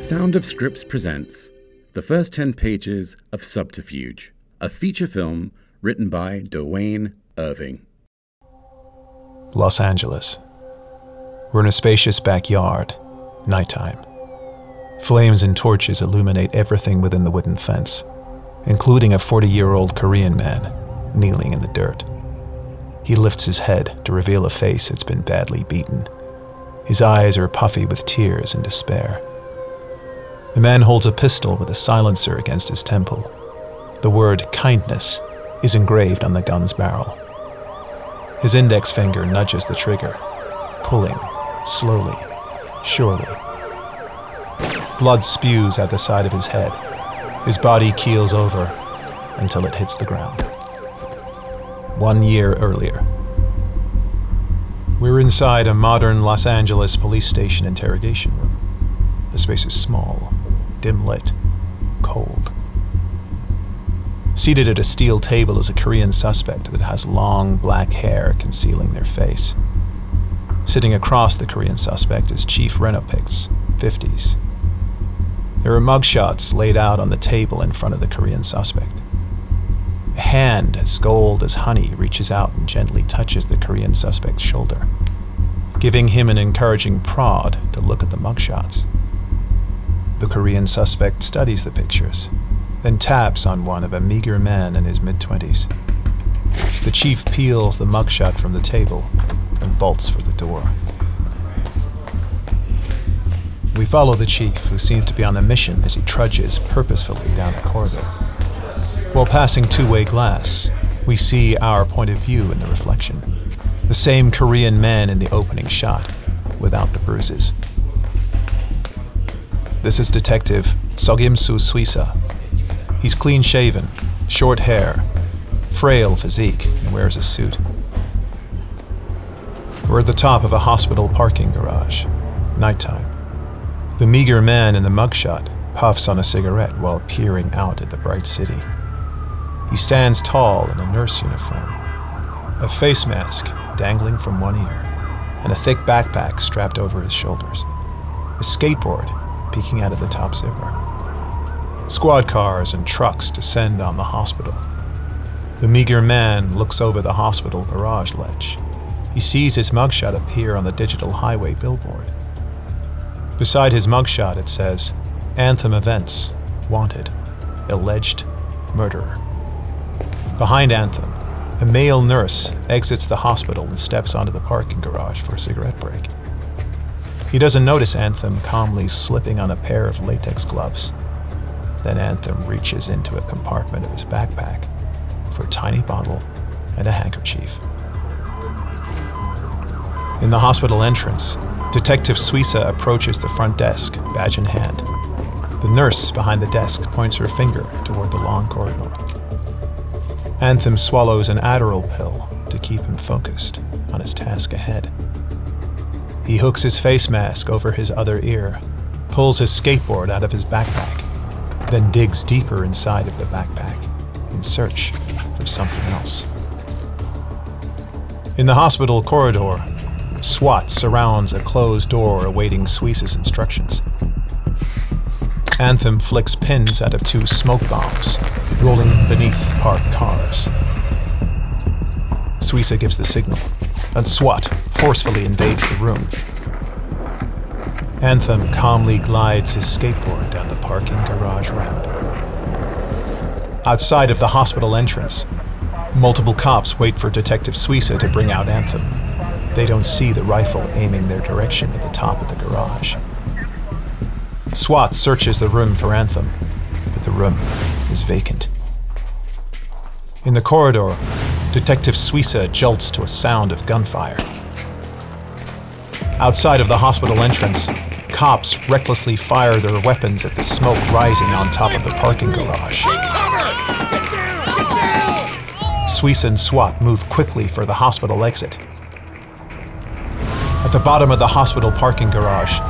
Sound of Scripts presents the first 10 pages of Subterfuge, a feature film written by Dewayne Irving. Los Angeles. We're in a spacious backyard, nighttime. Flames and torches illuminate everything within the wooden fence, including a 40 year old Korean man kneeling in the dirt. He lifts his head to reveal a face that's been badly beaten. His eyes are puffy with tears and despair. The man holds a pistol with a silencer against his temple. The word kindness is engraved on the gun's barrel. His index finger nudges the trigger, pulling, slowly, surely. Blood spews out the side of his head. His body keels over until it hits the ground. One year earlier. We're inside a modern Los Angeles police station interrogation room. The space is small, dim lit, cold. Seated at a steel table is a Korean suspect that has long black hair concealing their face. Sitting across the Korean suspect is Chief Renopix, 50s. There are mugshots laid out on the table in front of the Korean suspect. A hand as gold as honey reaches out and gently touches the Korean suspect's shoulder, giving him an encouraging prod to look at the mugshots. The Korean suspect studies the pictures, then taps on one of a meager man in his mid 20s. The chief peels the mugshot from the table and bolts for the door. We follow the chief, who seems to be on a mission as he trudges purposefully down a corridor. While passing two way glass, we see our point of view in the reflection. The same Korean man in the opening shot, without the bruises. This is Detective Sogimsu Suisa. He's clean shaven, short hair, frail physique, and wears a suit. We're at the top of a hospital parking garage, nighttime. The meager man in the mugshot puffs on a cigarette while peering out at the bright city. He stands tall in a nurse uniform, a face mask dangling from one ear, and a thick backpack strapped over his shoulders. A skateboard peeking out of the top zipper. Squad cars and trucks descend on the hospital. The meager man looks over the hospital garage ledge. He sees his mugshot appear on the digital highway billboard. Beside his mugshot, it says, Anthem Events, Wanted, Alleged Murderer. Behind Anthem, a male nurse exits the hospital and steps onto the parking garage for a cigarette break. He doesn't notice Anthem calmly slipping on a pair of latex gloves. Then Anthem reaches into a compartment of his backpack for a tiny bottle and a handkerchief. In the hospital entrance, Detective Suisa approaches the front desk, badge in hand. The nurse behind the desk points her finger toward the long corridor. Anthem swallows an Adderall pill to keep him focused on his task ahead. He hooks his face mask over his other ear, pulls his skateboard out of his backpack, then digs deeper inside of the backpack in search for something else. In the hospital corridor, SWAT surrounds a closed door awaiting Suisa's instructions. Anthem flicks pins out of two smoke bombs, rolling beneath parked cars. Suisa gives the signal, and SWAT forcefully invades the room. Anthem calmly glides his skateboard down the parking garage ramp. Outside of the hospital entrance, multiple cops wait for Detective Suisa to bring out Anthem. They don't see the rifle aiming their direction at the top of the garage. SWAT searches the room for Anthem, but the room is vacant. In the corridor, Detective Suisa jolts to a sound of gunfire. Outside of the hospital entrance, cops recklessly fire their weapons at the smoke rising on top of the parking garage. Suisa and SWAT move quickly for the hospital exit. At the bottom of the hospital parking garage,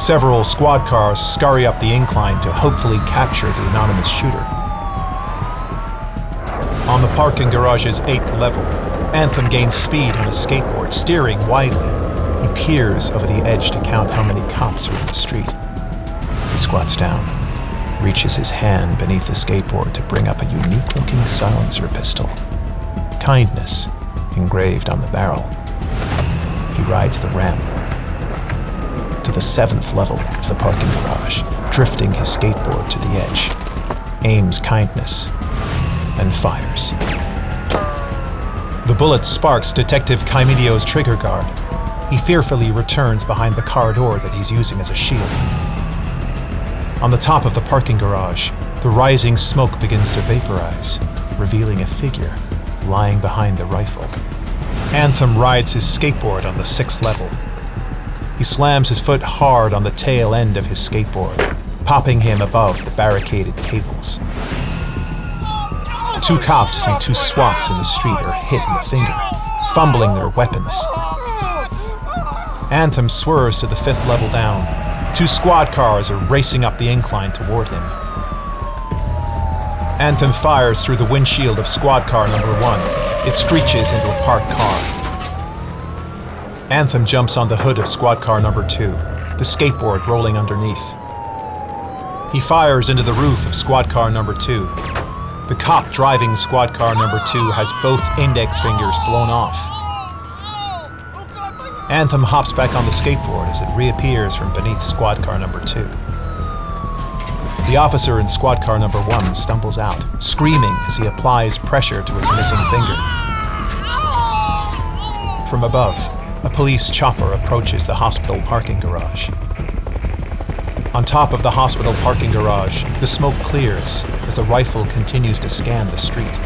several squad cars scurry up the incline to hopefully capture the anonymous shooter. On the parking garage's eighth level, Anthem gains speed on a skateboard, steering widely. He peers over the edge to count how many cops are in the street. He squats down, reaches his hand beneath the skateboard to bring up a unique looking silencer pistol. Kindness engraved on the barrel. He rides the ramp to the seventh level of the parking garage, drifting his skateboard to the edge, aims kindness, and fires. The bullet sparks Detective Chimedio's trigger guard. He fearfully returns behind the car door that he's using as a shield. On the top of the parking garage, the rising smoke begins to vaporize, revealing a figure lying behind the rifle. Anthem rides his skateboard on the sixth level. He slams his foot hard on the tail end of his skateboard, popping him above the barricaded cables. Two cops and two SWATs in the street are hit in the finger, fumbling their weapons. Anthem swerves to the fifth level down. Two squad cars are racing up the incline toward him. Anthem fires through the windshield of squad car number one. It screeches into a parked car. Anthem jumps on the hood of squad car number two, the skateboard rolling underneath. He fires into the roof of squad car number two. The cop driving squad car number two has both index fingers blown off. Anthem hops back on the skateboard as it reappears from beneath squad car number two. The officer in squad car number one stumbles out, screaming as he applies pressure to his missing finger. From above, a police chopper approaches the hospital parking garage. On top of the hospital parking garage, the smoke clears as the rifle continues to scan the street.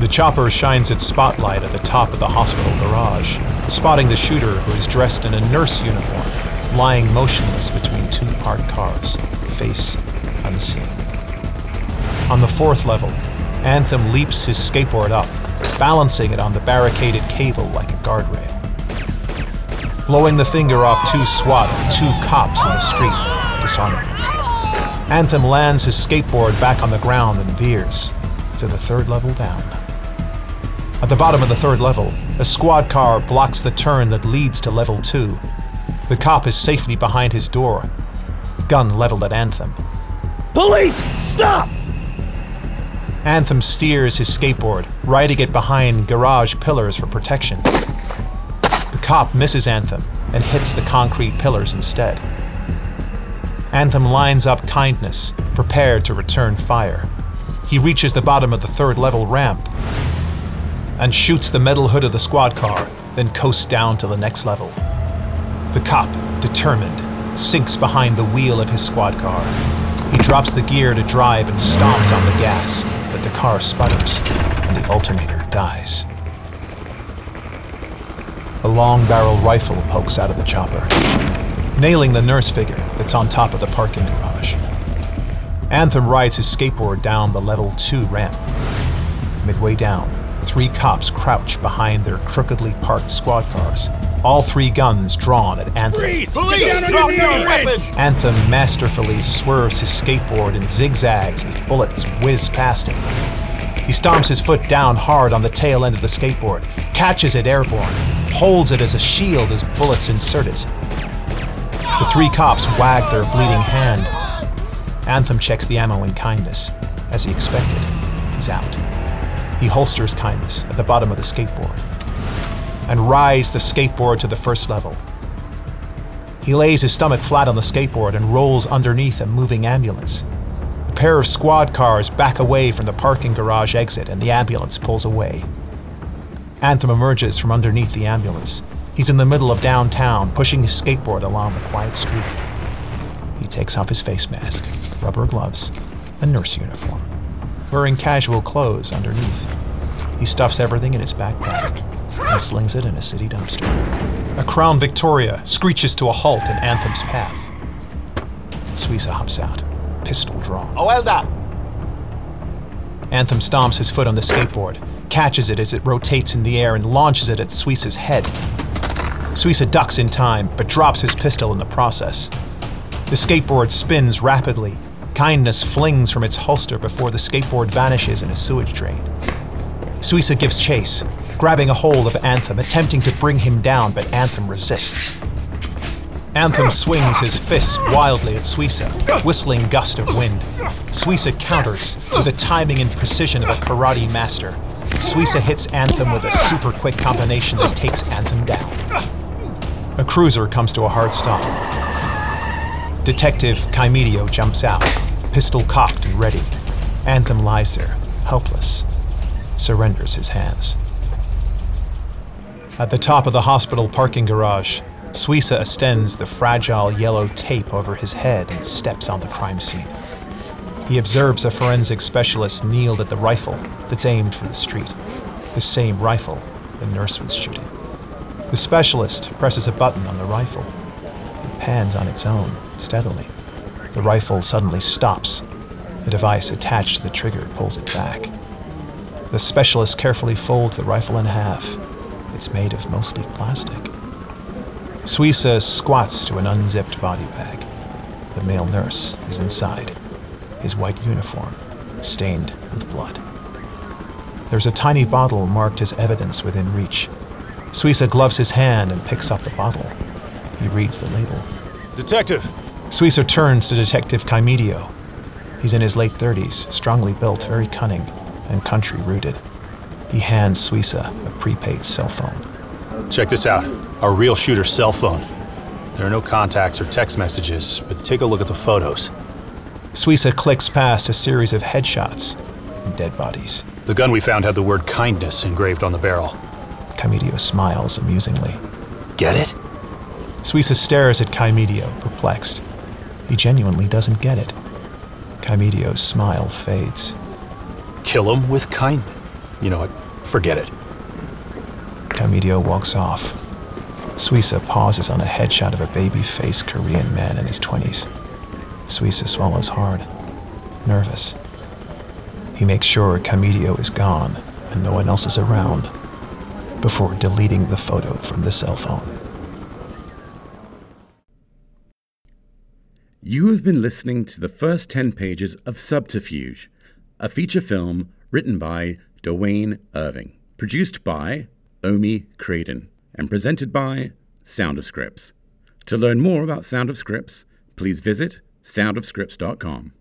The chopper shines its spotlight at the top of the hospital garage, spotting the shooter who is dressed in a nurse uniform lying motionless between two parked cars, face unseen. On the fourth level, Anthem leaps his skateboard up, balancing it on the barricaded cable like a guardrail. Blowing the finger off two SWAT and two cops in the street, disarming. Anthem lands his skateboard back on the ground and veers to the third level down. At the bottom of the third level, a squad car blocks the turn that leads to level two the cop is safely behind his door, gun leveled at Anthem. Police! Stop! Anthem steers his skateboard, riding it behind garage pillars for protection. The cop misses Anthem and hits the concrete pillars instead. Anthem lines up kindness, prepared to return fire. He reaches the bottom of the third level ramp and shoots the metal hood of the squad car, then coasts down to the next level. The cop, determined, sinks behind the wheel of his squad car. He drops the gear to drive and stomps on the gas, but the car sputters and the alternator dies. A long barrel rifle pokes out of the chopper, nailing the nurse figure that's on top of the parking garage. Anthem rides his skateboard down the level 2 ramp. Midway down, three cops crouch behind their crookedly parked squad cars all three guns drawn at Anthem. Freeze! Police! Drop your weapon! Anthem masterfully swerves his skateboard and zigzags as bullets whiz past him. He stomps his foot down hard on the tail end of the skateboard, catches it airborne, holds it as a shield as bullets insert it. The three cops wag their bleeding hand. Anthem checks the ammo in kindness. As he expected, he's out. He holsters kindness at the bottom of the skateboard and rides the skateboard to the first level. He lays his stomach flat on the skateboard and rolls underneath a moving ambulance. A pair of squad cars back away from the parking garage exit and the ambulance pulls away. Anthem emerges from underneath the ambulance. He's in the middle of downtown, pushing his skateboard along the quiet street. He takes off his face mask, rubber gloves, a nurse uniform, wearing casual clothes underneath. He stuffs everything in his backpack and slings it in a city dumpster. A Crown Victoria screeches to a halt in Anthem's path. Suisa hops out, pistol drawn. Oh, well done. Anthem stomps his foot on the skateboard, catches it as it rotates in the air, and launches it at Suisa's head. Suisa ducks in time, but drops his pistol in the process. The skateboard spins rapidly. Kindness flings from its holster before the skateboard vanishes in a sewage drain. Suisa gives chase, grabbing a hold of Anthem, attempting to bring him down, but Anthem resists. Anthem swings his fists wildly at Suisa, whistling gust of wind. Suisa counters with the timing and precision of a karate master. Suisa hits Anthem with a super quick combination that takes Anthem down. A cruiser comes to a hard stop. Detective Chimedio jumps out, pistol cocked and ready. Anthem lies there, helpless, surrenders his hands. At the top of the hospital parking garage, Suisa extends the fragile yellow tape over his head and steps on the crime scene. He observes a forensic specialist kneeled at the rifle that's aimed for the street, the same rifle the nurse was shooting. The specialist presses a button on the rifle. It pans on its own, steadily. The rifle suddenly stops. The device attached to the trigger pulls it back. The specialist carefully folds the rifle in half. It's made of mostly plastic. Suisa squats to an unzipped body bag. The male nurse is inside, his white uniform stained with blood. There's a tiny bottle marked as evidence within reach. Suisa gloves his hand and picks up the bottle. He reads the label. Detective! Suisa turns to Detective Chimedio. He's in his late 30s, strongly built, very cunning, and country rooted. He hands Suisa a prepaid cell phone. Check this out our real shooter's cell phone. There are no contacts or text messages, but take a look at the photos. Suisa clicks past a series of headshots and dead bodies. The gun we found had the word kindness engraved on the barrel. Chimedio smiles amusingly. Get it? Suisa stares at Chimedio, perplexed. He genuinely doesn't get it. Chimedio's smile fades. Kill him with kindness. You know what? Forget it. Chimedio walks off. Suisa pauses on a headshot of a baby faced Korean man in his 20s. Suisa swallows hard, nervous. He makes sure Chimedio is gone and no one else is around before deleting the photo from the cell phone. You have been listening to the first 10 pages of Subterfuge, a feature film written by Dewayne Irving, produced by Omie Craden, and presented by Sound of Scripts. To learn more about Sound of Scripts, please visit soundofscripts.com.